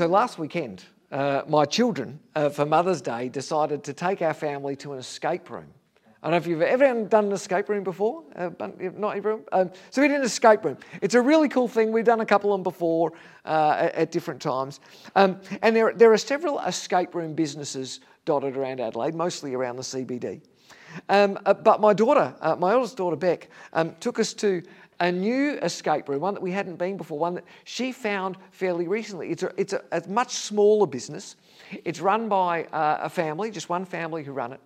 so last weekend, uh, my children, uh, for Mother's Day, decided to take our family to an escape room. I don't know if you've ever done an escape room before. Uh, not everyone. Um, so we did an escape room. It's a really cool thing. We've done a couple of them before uh, at, at, different times. Um, and there, there are several escape room businesses dotted around Adelaide, mostly around the CBD. Um, uh, but my daughter, uh, my oldest daughter Beck, um, took us to a new escape room, one that we hadn't been before, one that she found fairly recently. It's a, it's a, a much smaller business. It's run by uh, a family, just one family who run it.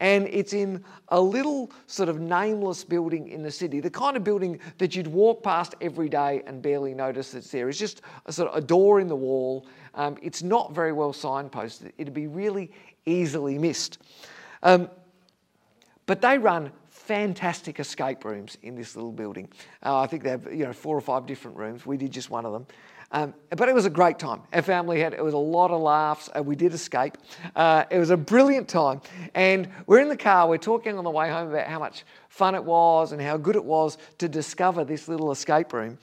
And it's in a little sort of nameless building in the city, the kind of building that you'd walk past every day and barely notice it's there. It's just a sort of a door in the wall. Um, it's not very well signposted. It'd be really easily missed. Um, but they run fantastic escape rooms in this little building. Uh, I think they have you know four or five different rooms. We did just one of them. Um, but it was a great time. Our family had, it was a lot of laughs. and we did escape. Uh, it was a brilliant time. And we're in the car, we're talking on the way home about how much fun it was and how good it was to discover this little escape room.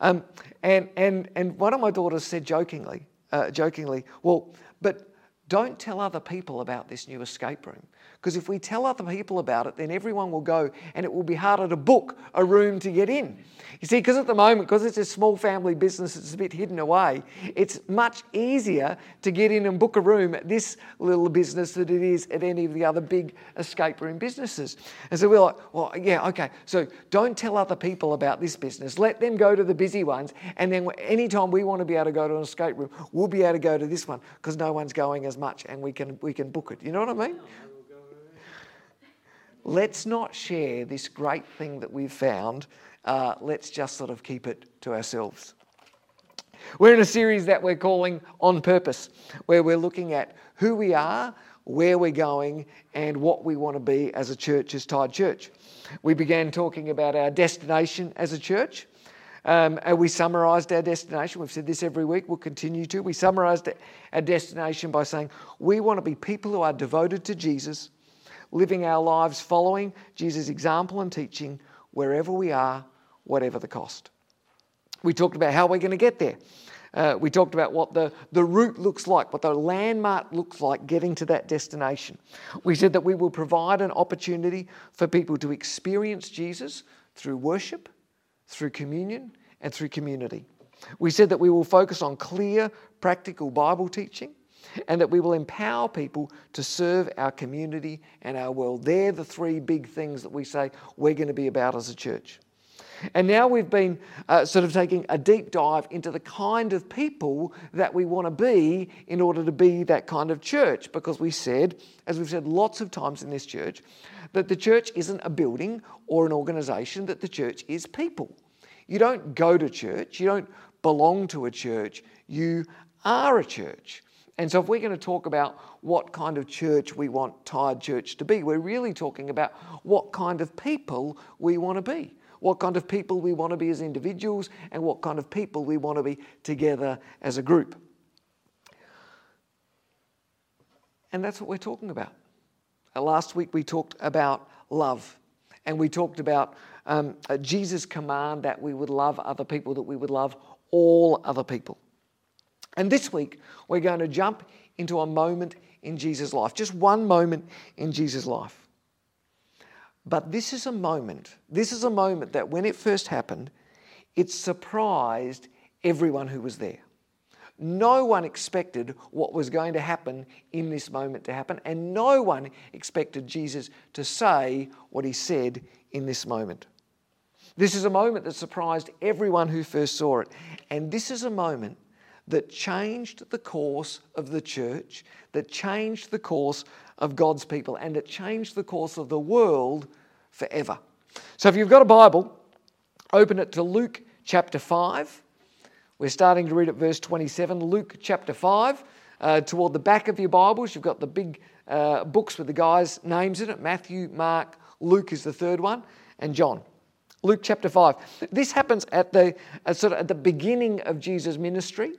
Um, and, and, and one of my daughters said jokingly, uh, jokingly, well, but don't tell other people about this new escape room because if we tell other people about it, then everyone will go and it will be harder to book a room to get in. You see, because at the moment, because it's a small family business, it's a bit hidden away, it's much easier to get in and book a room at this little business than it is at any of the other big escape room businesses. And so we're like, well, yeah, okay. So don't tell other people about this business. Let them go to the busy ones. And then anytime we want to be able to go to an escape room, we'll be able to go to this one because no one's going as much and we can, we can book it. You know what I mean? Let's not share this great thing that we've found. Uh, let's just sort of keep it to ourselves. We're in a series that we're calling On Purpose, where we're looking at who we are, where we're going, and what we want to be as a church, as Tide Church. We began talking about our destination as a church. Um, and we summarised our destination. We've said this every week, we'll continue to. We summarised our destination by saying we want to be people who are devoted to Jesus living our lives following Jesus' example and teaching wherever we are, whatever the cost. We talked about how we're going to get there. Uh, we talked about what the, the route looks like, what the landmark looks like getting to that destination. We said that we will provide an opportunity for people to experience Jesus through worship, through communion, and through community. We said that we will focus on clear, practical Bible teaching and that we will empower people to serve our community and our world. They're the three big things that we say we're going to be about as a church. And now we've been uh, sort of taking a deep dive into the kind of people that we want to be in order to be that kind of church. Because we said, as we've said lots of times in this church, that the church isn't a building or an organization, that the church is people. You don't go to church, you don't belong to a church, you are a church. And so, if we're going to talk about what kind of church we want Tide Church to be, we're really talking about what kind of people we want to be, what kind of people we want to be as individuals, and what kind of people we want to be together as a group. And that's what we're talking about. Uh, last week we talked about love, and we talked about um, uh, Jesus' command that we would love other people, that we would love all other people. And this week, we're going to jump into a moment in Jesus' life, just one moment in Jesus' life. But this is a moment, this is a moment that when it first happened, it surprised everyone who was there. No one expected what was going to happen in this moment to happen, and no one expected Jesus to say what he said in this moment. This is a moment that surprised everyone who first saw it, and this is a moment that changed the course of the church, that changed the course of God's people, and it changed the course of the world forever. So if you've got a Bible, open it to Luke chapter 5. We're starting to read at verse 27, Luke chapter 5. Uh, toward the back of your Bibles, you've got the big uh, books with the guys' names in it Matthew, Mark, Luke is the third one, and John. Luke chapter 5. This happens at the, uh, sort of at the beginning of Jesus' ministry.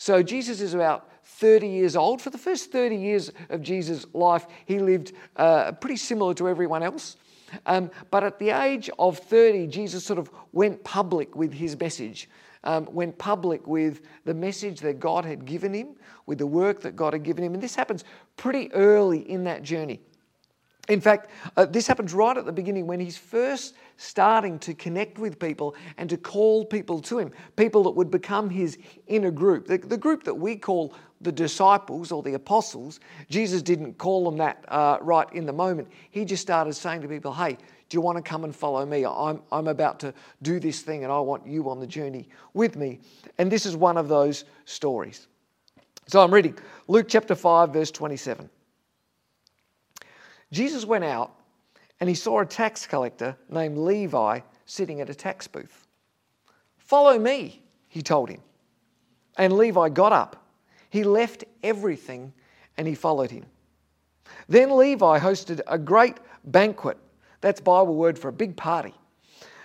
So Jesus is about 30 years old. For the first 30 years of Jesus' life, he lived uh, pretty similar to everyone else. Um, but at the age of 30, Jesus sort of went public with his message, um, went public with the message that God had given him, with the work that God had given him. And this happens pretty early in that journey. In fact, uh, this happens right at the beginning when he's first starting to connect with people and to call people to him, people that would become his inner group. The, the group that we call the disciples or the apostles, Jesus didn't call them that uh, right in the moment. He just started saying to people, hey, do you want to come and follow me? I'm, I'm about to do this thing and I want you on the journey with me. And this is one of those stories. So I'm reading Luke chapter 5, verse 27. Jesus went out and he saw a tax collector named Levi sitting at a tax booth. Follow me, he told him. And Levi got up. He left everything and he followed him. Then Levi hosted a great banquet. That's Bible word for a big party.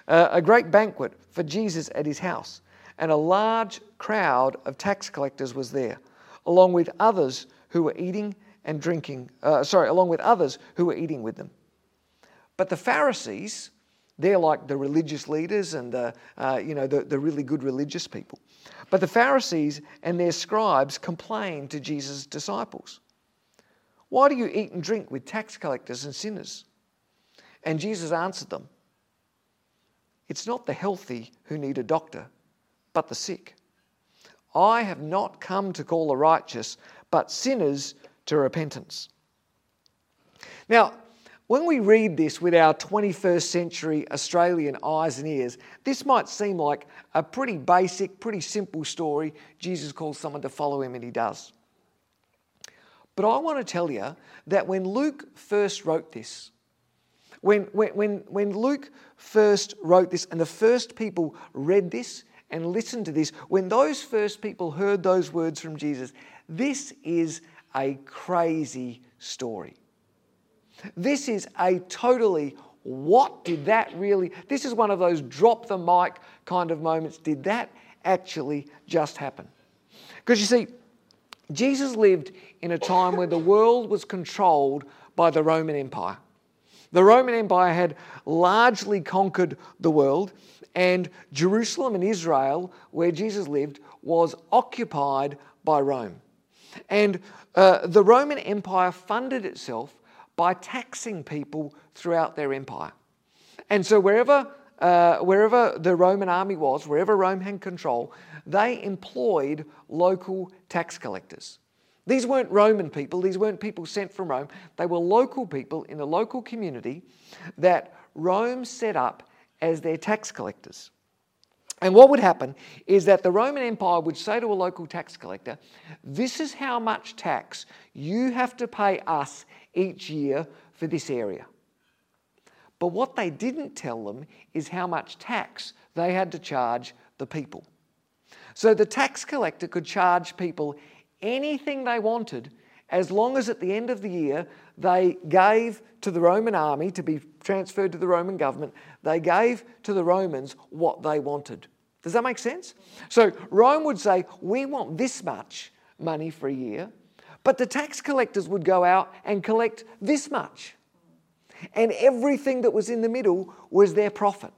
Uh, a great banquet for Jesus at his house. And a large crowd of tax collectors was there, along with others who were eating and drinking, uh, sorry, along with others who were eating with them. But the Pharisees, they're like the religious leaders and the, uh, you know, the, the really good religious people. But the Pharisees and their scribes complained to Jesus' disciples Why do you eat and drink with tax collectors and sinners? And Jesus answered them It's not the healthy who need a doctor, but the sick. I have not come to call the righteous, but sinners to repentance. Now, when we read this with our 21st century Australian eyes and ears, this might seem like a pretty basic, pretty simple story. Jesus calls someone to follow him and he does. But I want to tell you that when Luke first wrote this, when, when, when Luke first wrote this and the first people read this and listened to this, when those first people heard those words from Jesus, this is a crazy story. This is a totally what did that really this is one of those drop the mic kind of moments. Did that actually just happen? Because you see jesus lived in a time where the world was controlled by the roman empire. The roman empire had largely conquered the world and jerusalem and israel where jesus lived was occupied by rome and uh, the roman empire funded itself by taxing people throughout their empire. And so, wherever, uh, wherever the Roman army was, wherever Rome had control, they employed local tax collectors. These weren't Roman people, these weren't people sent from Rome. They were local people in the local community that Rome set up as their tax collectors. And what would happen is that the Roman Empire would say to a local tax collector, This is how much tax you have to pay us each year for this area. But what they didn't tell them is how much tax they had to charge the people. So the tax collector could charge people anything they wanted as long as at the end of the year they gave to the Roman army to be transferred to the Roman government, they gave to the Romans what they wanted. Does that make sense? So Rome would say, We want this much money for a year, but the tax collectors would go out and collect this much. And everything that was in the middle was their profit.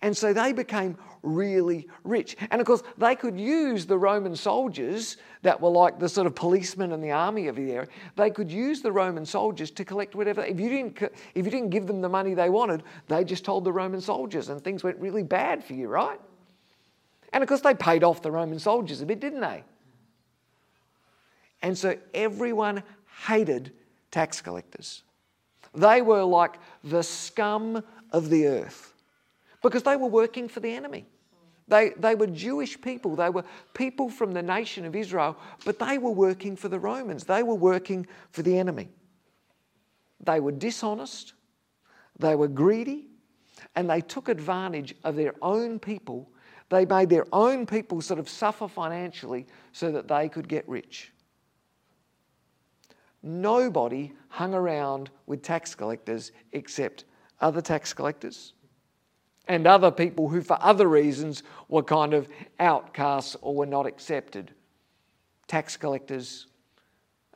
And so they became really rich. And of course, they could use the Roman soldiers that were like the sort of policemen in the army of the. They could use the Roman soldiers to collect whatever. If you didn't, if you didn't give them the money they wanted, they just told the Roman soldiers, and things went really bad for you, right? And of course, they paid off the Roman soldiers a bit, didn't they? And so everyone hated tax collectors. They were like the scum of the earth because they were working for the enemy. They, they were Jewish people. They were people from the nation of Israel, but they were working for the Romans. They were working for the enemy. They were dishonest, they were greedy, and they took advantage of their own people. They made their own people sort of suffer financially so that they could get rich. Nobody hung around with tax collectors except other tax collectors and other people who, for other reasons, were kind of outcasts or were not accepted. Tax collectors,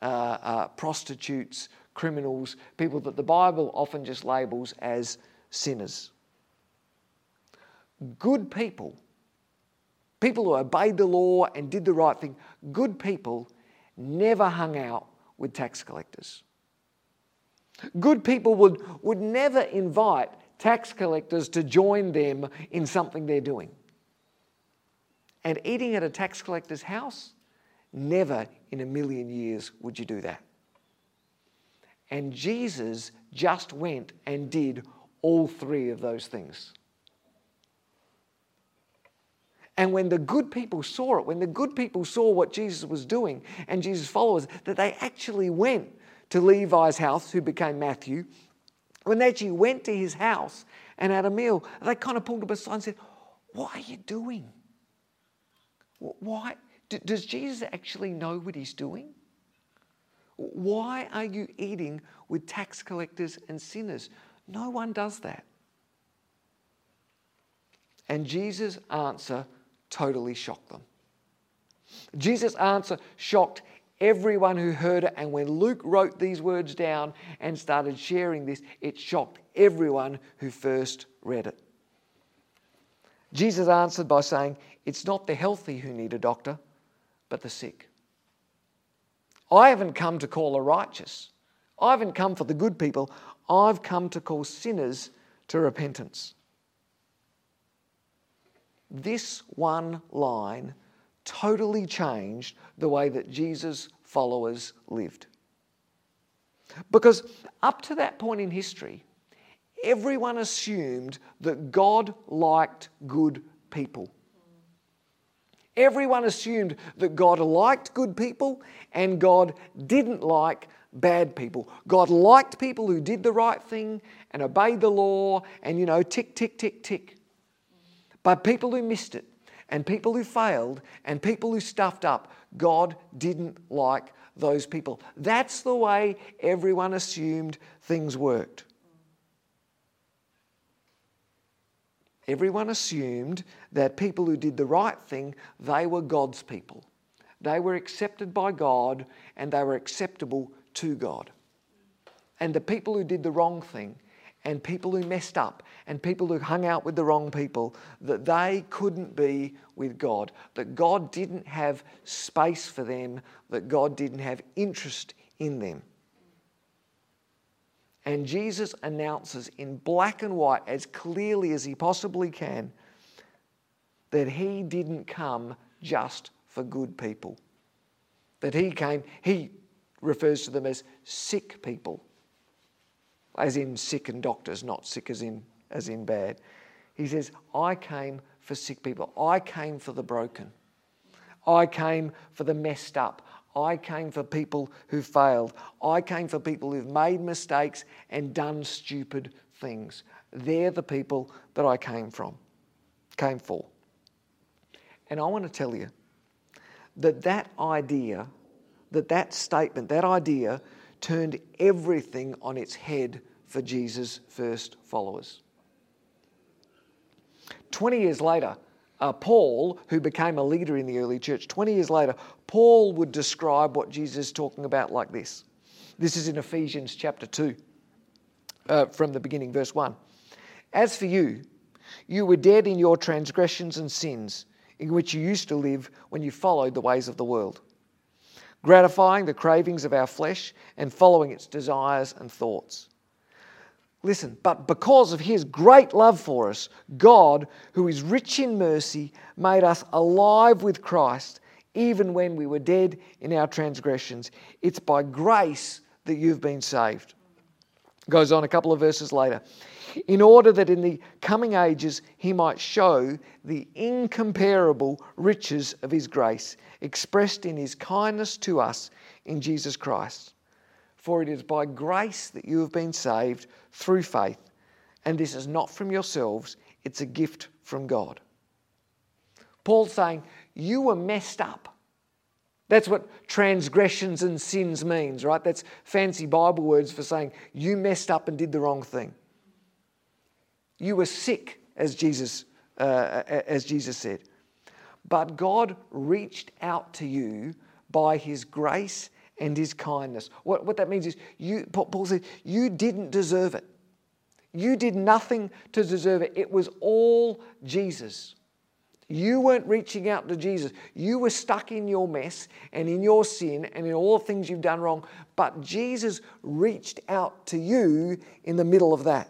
uh, uh, prostitutes, criminals, people that the Bible often just labels as sinners. Good people, people who obeyed the law and did the right thing, good people never hung out with tax collectors. Good people would, would never invite tax collectors to join them in something they're doing. And eating at a tax collector's house, never in a million years would you do that. And Jesus just went and did all three of those things. And when the good people saw it, when the good people saw what Jesus was doing and Jesus' followers, that they actually went to Levi's house, who became Matthew, when they actually went to his house and had a meal, they kind of pulled him aside and said, What are you doing? Why? Does Jesus actually know what he's doing? Why are you eating with tax collectors and sinners? No one does that. And Jesus' answer totally shocked them. Jesus' answer shocked everyone who heard it. And when Luke wrote these words down and started sharing this, it shocked everyone who first read it. Jesus answered by saying, It's not the healthy who need a doctor, but the sick. I haven't come to call the righteous. I haven't come for the good people. I've come to call sinners to repentance. This one line totally changed the way that Jesus' followers lived. Because up to that point in history, everyone assumed that God liked good people. Everyone assumed that God liked good people and God didn't like bad people. God liked people who did the right thing and obeyed the law and, you know, tick, tick, tick, tick. But people who missed it and people who failed and people who stuffed up, God didn't like those people. That's the way everyone assumed things worked. Everyone assumed that people who did the right thing, they were God's people. They were accepted by God and they were acceptable to God. And the people who did the wrong thing and people who messed up and people who hung out with the wrong people, that they couldn't be with God, that God didn't have space for them, that God didn't have interest in them. And Jesus announces in black and white, as clearly as he possibly can, that he didn't come just for good people. That he came, he refers to them as sick people, as in sick and doctors, not sick as in, as in bad. He says, I came for sick people. I came for the broken. I came for the messed up. I came for people who failed. I came for people who've made mistakes and done stupid things. They're the people that I came from, came for. And I want to tell you that that idea, that that statement, that idea turned everything on its head for Jesus' first followers. 20 years later, uh, Paul, who became a leader in the early church, 20 years later, Paul would describe what Jesus is talking about like this. This is in Ephesians chapter 2, uh, from the beginning, verse 1. As for you, you were dead in your transgressions and sins, in which you used to live when you followed the ways of the world, gratifying the cravings of our flesh and following its desires and thoughts. Listen, but because of his great love for us, God, who is rich in mercy, made us alive with Christ even when we were dead in our transgressions. It's by grace that you've been saved. Goes on a couple of verses later. In order that in the coming ages he might show the incomparable riches of his grace expressed in his kindness to us in Jesus Christ. For it is by grace that you have been saved through faith. And this is not from yourselves, it's a gift from God. Paul's saying, You were messed up. That's what transgressions and sins means, right? That's fancy Bible words for saying you messed up and did the wrong thing. You were sick, as Jesus, uh, as Jesus said. But God reached out to you by his grace and his kindness. What, what that means is, you, Paul said, you didn't deserve it. You did nothing to deserve it. It was all Jesus. You weren't reaching out to Jesus. You were stuck in your mess and in your sin and in all the things you've done wrong. But Jesus reached out to you in the middle of that.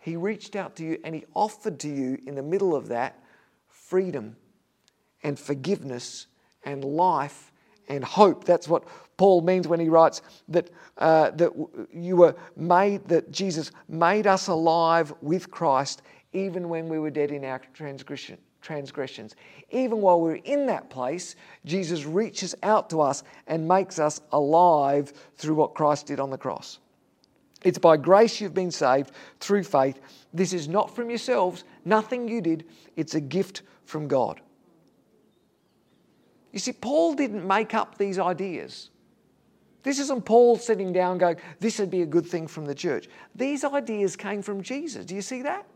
He reached out to you and He offered to you in the middle of that freedom and forgiveness and life and hope. That's what Paul means when he writes that, uh, that you were made, that Jesus made us alive with Christ even when we were dead in our transgression, transgressions. Even while we're in that place, Jesus reaches out to us and makes us alive through what Christ did on the cross. It's by grace you've been saved through faith. This is not from yourselves, nothing you did, it's a gift from God. You see, Paul didn't make up these ideas. This isn't Paul sitting down going, this would be a good thing from the church. These ideas came from Jesus. Do you see that?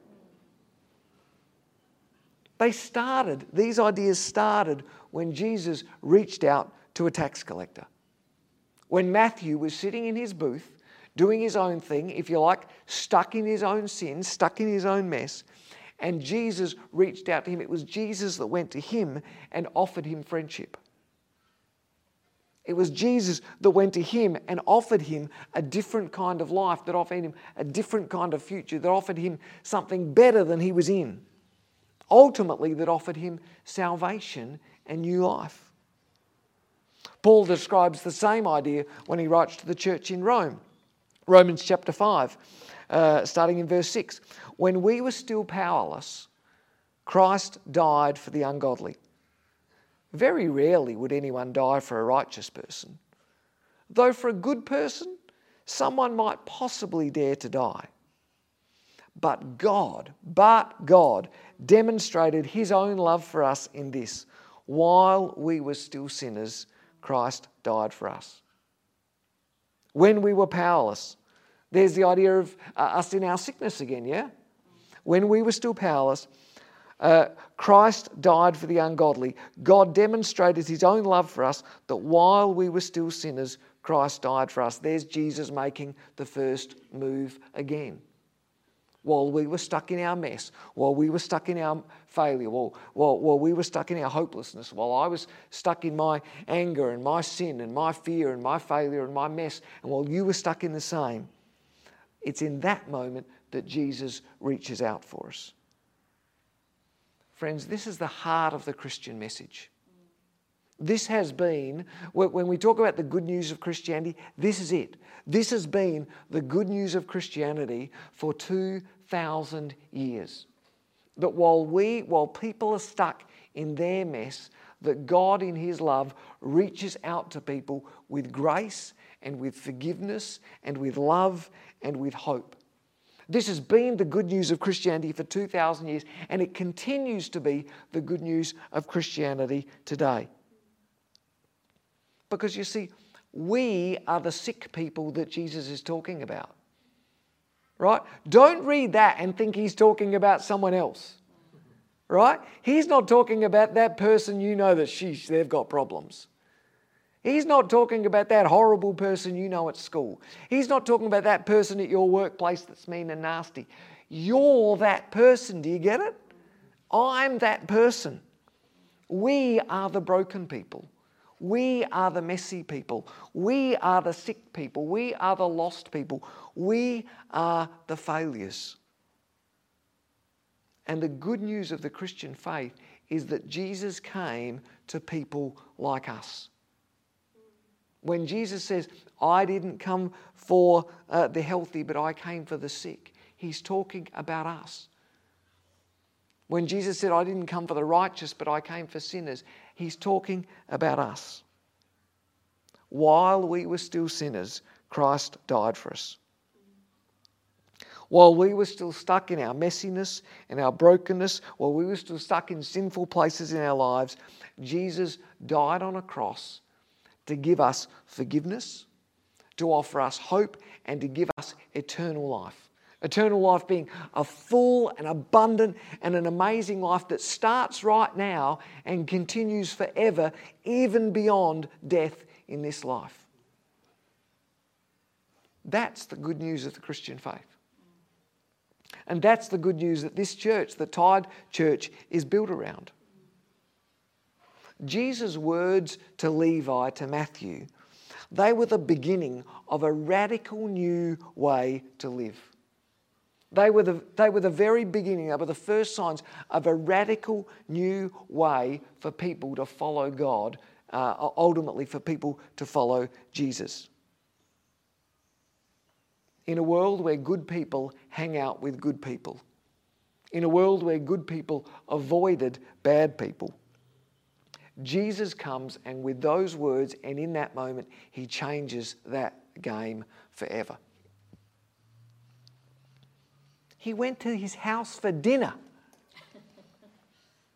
They started, these ideas started when Jesus reached out to a tax collector. When Matthew was sitting in his booth, doing his own thing, if you like, stuck in his own sin, stuck in his own mess, and Jesus reached out to him. It was Jesus that went to him and offered him friendship. It was Jesus that went to him and offered him a different kind of life, that offered him a different kind of future, that offered him something better than he was in. Ultimately, that offered him salvation and new life. Paul describes the same idea when he writes to the church in Rome. Romans chapter 5, uh, starting in verse 6. When we were still powerless, Christ died for the ungodly. Very rarely would anyone die for a righteous person, though for a good person, someone might possibly dare to die. But God, but God demonstrated his own love for us in this while we were still sinners, Christ died for us. When we were powerless, there's the idea of uh, us in our sickness again, yeah? When we were still powerless, uh, Christ died for the ungodly. God demonstrated his own love for us that while we were still sinners, Christ died for us. There's Jesus making the first move again. While we were stuck in our mess, while we were stuck in our failure, while, while, while we were stuck in our hopelessness, while I was stuck in my anger and my sin and my fear and my failure and my mess, and while you were stuck in the same, it's in that moment that Jesus reaches out for us. Friends, this is the heart of the Christian message. This has been, when we talk about the good news of Christianity, this is it. This has been the good news of Christianity for 2,000 years. That while we, while people are stuck in their mess, that God in His love reaches out to people with grace and with forgiveness and with love and with hope. This has been the good news of Christianity for 2,000 years, and it continues to be the good news of Christianity today. Because you see, we are the sick people that Jesus is talking about. Right? Don't read that and think he's talking about someone else. Right? He's not talking about that person you know that sheesh, they've got problems. He's not talking about that horrible person you know at school. He's not talking about that person at your workplace that's mean and nasty. You're that person. Do you get it? I'm that person. We are the broken people. We are the messy people. We are the sick people. We are the lost people. We are the failures. And the good news of the Christian faith is that Jesus came to people like us. When Jesus says, I didn't come for uh, the healthy, but I came for the sick, he's talking about us. When Jesus said, I didn't come for the righteous, but I came for sinners, he's talking about us. While we were still sinners, Christ died for us. While we were still stuck in our messiness and our brokenness, while we were still stuck in sinful places in our lives, Jesus died on a cross to give us forgiveness, to offer us hope, and to give us eternal life. Eternal life being a full and abundant and an amazing life that starts right now and continues forever, even beyond death in this life. That's the good news of the Christian faith. And that's the good news that this church, the Tide Church, is built around. Jesus' words to Levi, to Matthew, they were the beginning of a radical new way to live. They were, the, they were the very beginning, they were the first signs of a radical new way for people to follow God, uh, ultimately, for people to follow Jesus. In a world where good people hang out with good people, in a world where good people avoided bad people, Jesus comes and with those words and in that moment, he changes that game forever. He went to his house for dinner.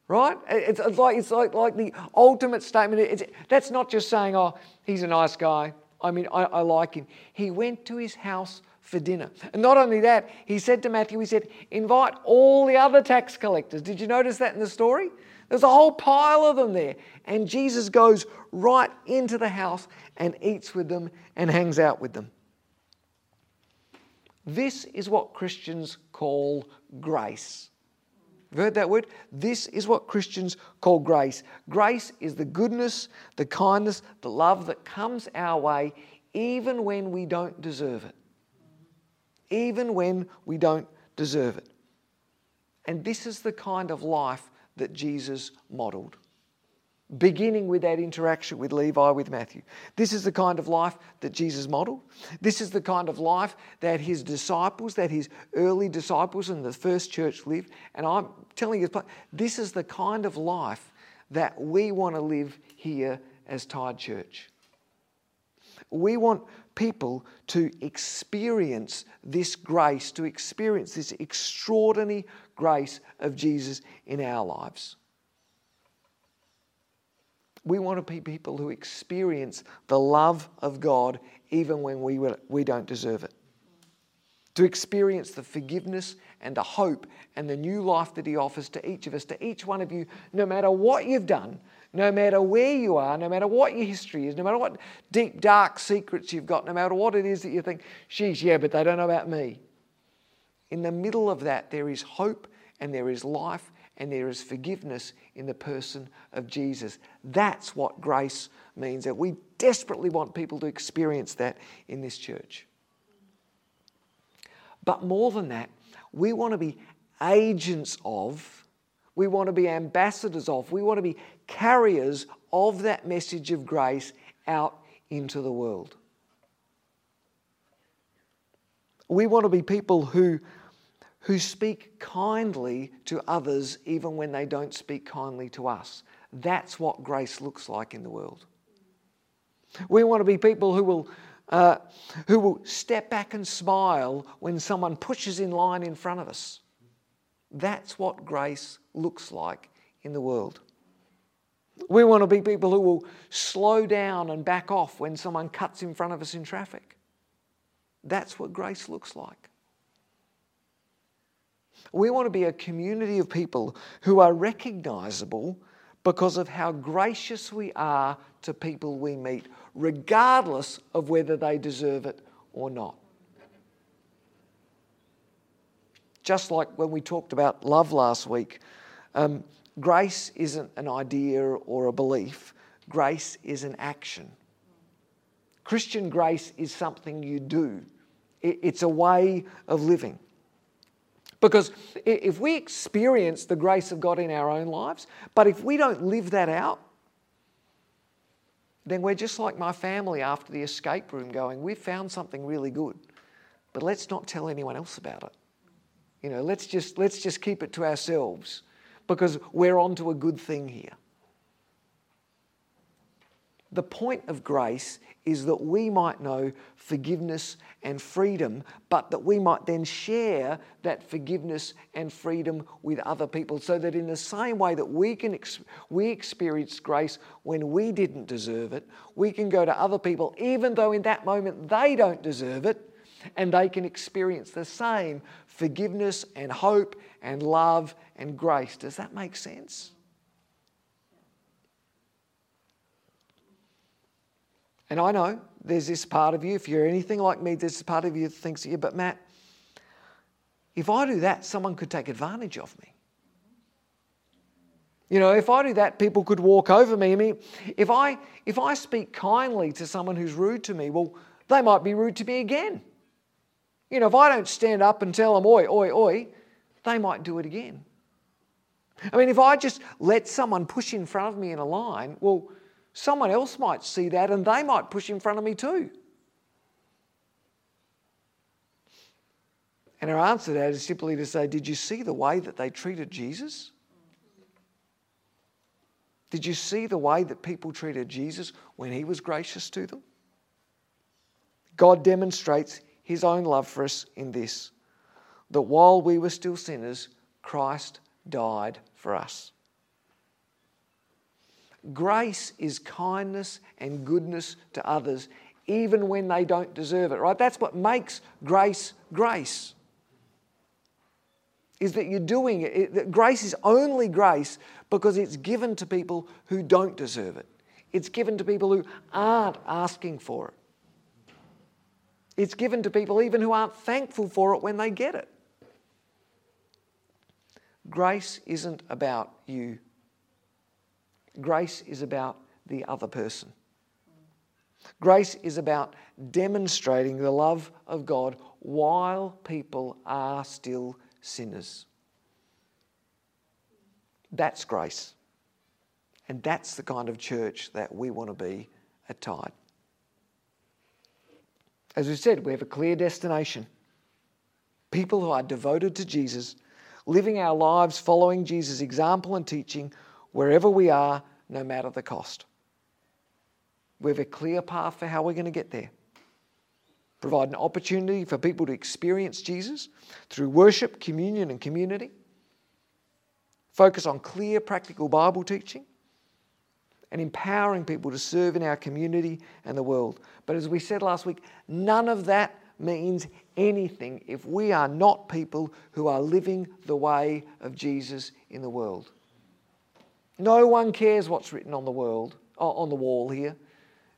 Right? It's, like, it's like, like the ultimate statement. It's, that's not just saying, oh, he's a nice guy. I mean, I, I like him. He went to his house for dinner. And not only that, he said to Matthew, he said, invite all the other tax collectors. Did you notice that in the story? There's a whole pile of them there. And Jesus goes right into the house and eats with them and hangs out with them. This is what Christians call grace. You've heard that word? This is what Christians call grace. Grace is the goodness, the kindness, the love that comes our way even when we don't deserve it. Even when we don't deserve it. And this is the kind of life that Jesus modeled beginning with that interaction with Levi, with Matthew. This is the kind of life that Jesus modeled. This is the kind of life that his disciples, that his early disciples in the first church lived. And I'm telling you, this is the kind of life that we want to live here as Tide Church. We want people to experience this grace, to experience this extraordinary grace of Jesus in our lives. We want to be people who experience the love of God even when we, we don't deserve it. To experience the forgiveness and the hope and the new life that He offers to each of us, to each one of you, no matter what you've done, no matter where you are, no matter what your history is, no matter what deep, dark secrets you've got, no matter what it is that you think, sheesh, yeah, but they don't know about me. In the middle of that, there is hope and there is life and there is forgiveness in the person of Jesus. That's what grace means. That we desperately want people to experience that in this church. But more than that, we want to be agents of, we want to be ambassadors of, we want to be carriers of that message of grace out into the world. We want to be people who who speak kindly to others even when they don't speak kindly to us. That's what grace looks like in the world. We want to be people who will, uh, who will step back and smile when someone pushes in line in front of us. That's what grace looks like in the world. We want to be people who will slow down and back off when someone cuts in front of us in traffic. That's what grace looks like. We want to be a community of people who are recognizable because of how gracious we are to people we meet, regardless of whether they deserve it or not. Just like when we talked about love last week, um, grace isn't an idea or a belief, grace is an action. Christian grace is something you do, it's a way of living. Because if we experience the grace of God in our own lives, but if we don't live that out, then we're just like my family after the escape room going, we've found something really good, but let's not tell anyone else about it. You know, let's just, let's just keep it to ourselves because we're onto a good thing here. The point of grace is that we might know forgiveness and freedom, but that we might then share that forgiveness and freedom with other people, so that in the same way that we can ex- we experienced grace when we didn't deserve it, we can go to other people, even though in that moment they don't deserve it, and they can experience the same forgiveness and hope and love and grace. Does that make sense? And I know there's this part of you, if you're anything like me, there's this part of you that thinks, yeah, but Matt, if I do that, someone could take advantage of me. You know, if I do that, people could walk over me. I mean, if I if I speak kindly to someone who's rude to me, well, they might be rude to me again. You know, if I don't stand up and tell them, oi, oi, oi, they might do it again. I mean, if I just let someone push in front of me in a line, well, someone else might see that and they might push in front of me too. And our answer to that is simply to say, Did you see the way that they treated Jesus? Did you see the way that people treated Jesus when he was gracious to them? God demonstrates his own love for us in this that while we were still sinners, Christ died for us. Grace is kindness and goodness to others, even when they don't deserve it, right? That's what makes grace grace. Is that you're doing it. That grace is only grace because it's given to people who don't deserve it. It's given to people who aren't asking for it. It's given to people even who aren't thankful for it when they get it. Grace isn't about you, grace is about the other person. Grace is about demonstrating the love of God while people are still sinners. That's grace. And that's the kind of church that we want to be at Tide. As we said, we have a clear destination. People who are devoted to Jesus, living our lives following Jesus' example and teaching wherever we are, no matter the cost. We have a clear path for how we're going to get there. Provide an opportunity for people to experience Jesus through worship, communion, and community focus on clear, practical Bible teaching, and empowering people to serve in our community and the world. But as we said last week, none of that means anything if we are not people who are living the way of Jesus in the world. No one cares what's written on the world on the wall here.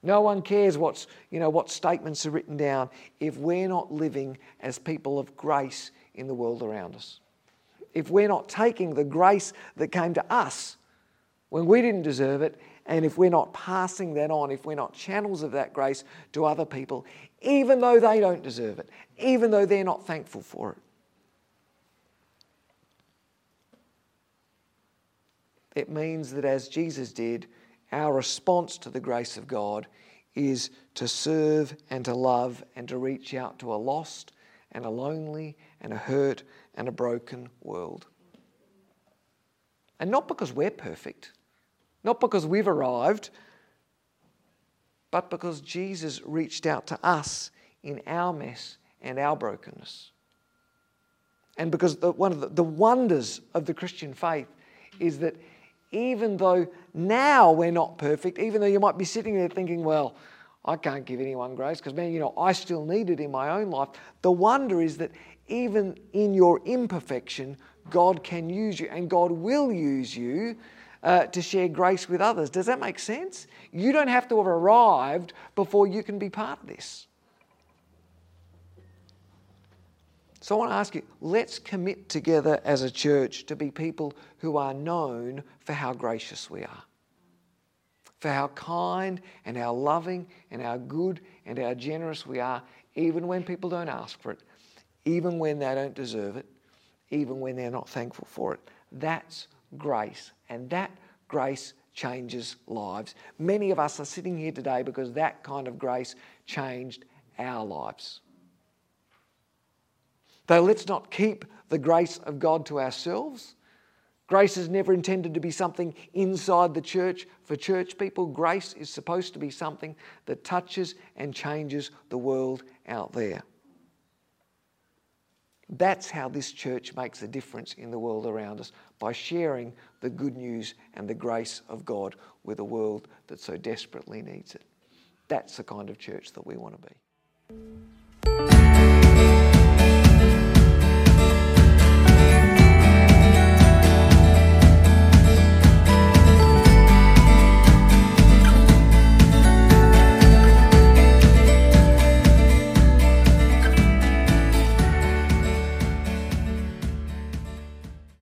No one cares what's, you know, what statements are written down if we're not living as people of grace in the world around us if we're not taking the grace that came to us when we didn't deserve it, and if we're not passing that on, if we're not channels of that grace to other people, even though they don't deserve it, even though they're not thankful for it. It means that as Jesus did, our response to the grace of God is to serve and to love and to reach out to a lost and a lonely and a hurt and a broken world. And not because we're perfect, not because we've arrived, but because Jesus reached out to us in our mess and our brokenness. And because the, one of the, the wonders of the Christian faith is that even though now we're not perfect, even though you might be sitting there thinking, well, I can't give anyone grace because, man, you know, I still need it in my own life. The wonder is that even in your imperfection, God can use you and God will use you uh, to share grace with others. Does that make sense? You don't have to have arrived before you can be part of this. So I want to ask you let's commit together as a church to be people who are known for how gracious we are, for how kind and how loving and how good and how generous we are, even when people don't ask for it, even when they don't deserve it, even when they're not thankful for it. That's grace. And that grace changes lives. Many of us are sitting here today because that kind of grace changed our lives. Though let's not keep the grace of God to ourselves. Grace is never intended to be something inside the church for church people. Grace is supposed to be something that touches and changes the world out there. That's how this church makes a difference in the world around us by sharing the good news and the grace of God with a world that so desperately needs it. That's the kind of church that we want to be.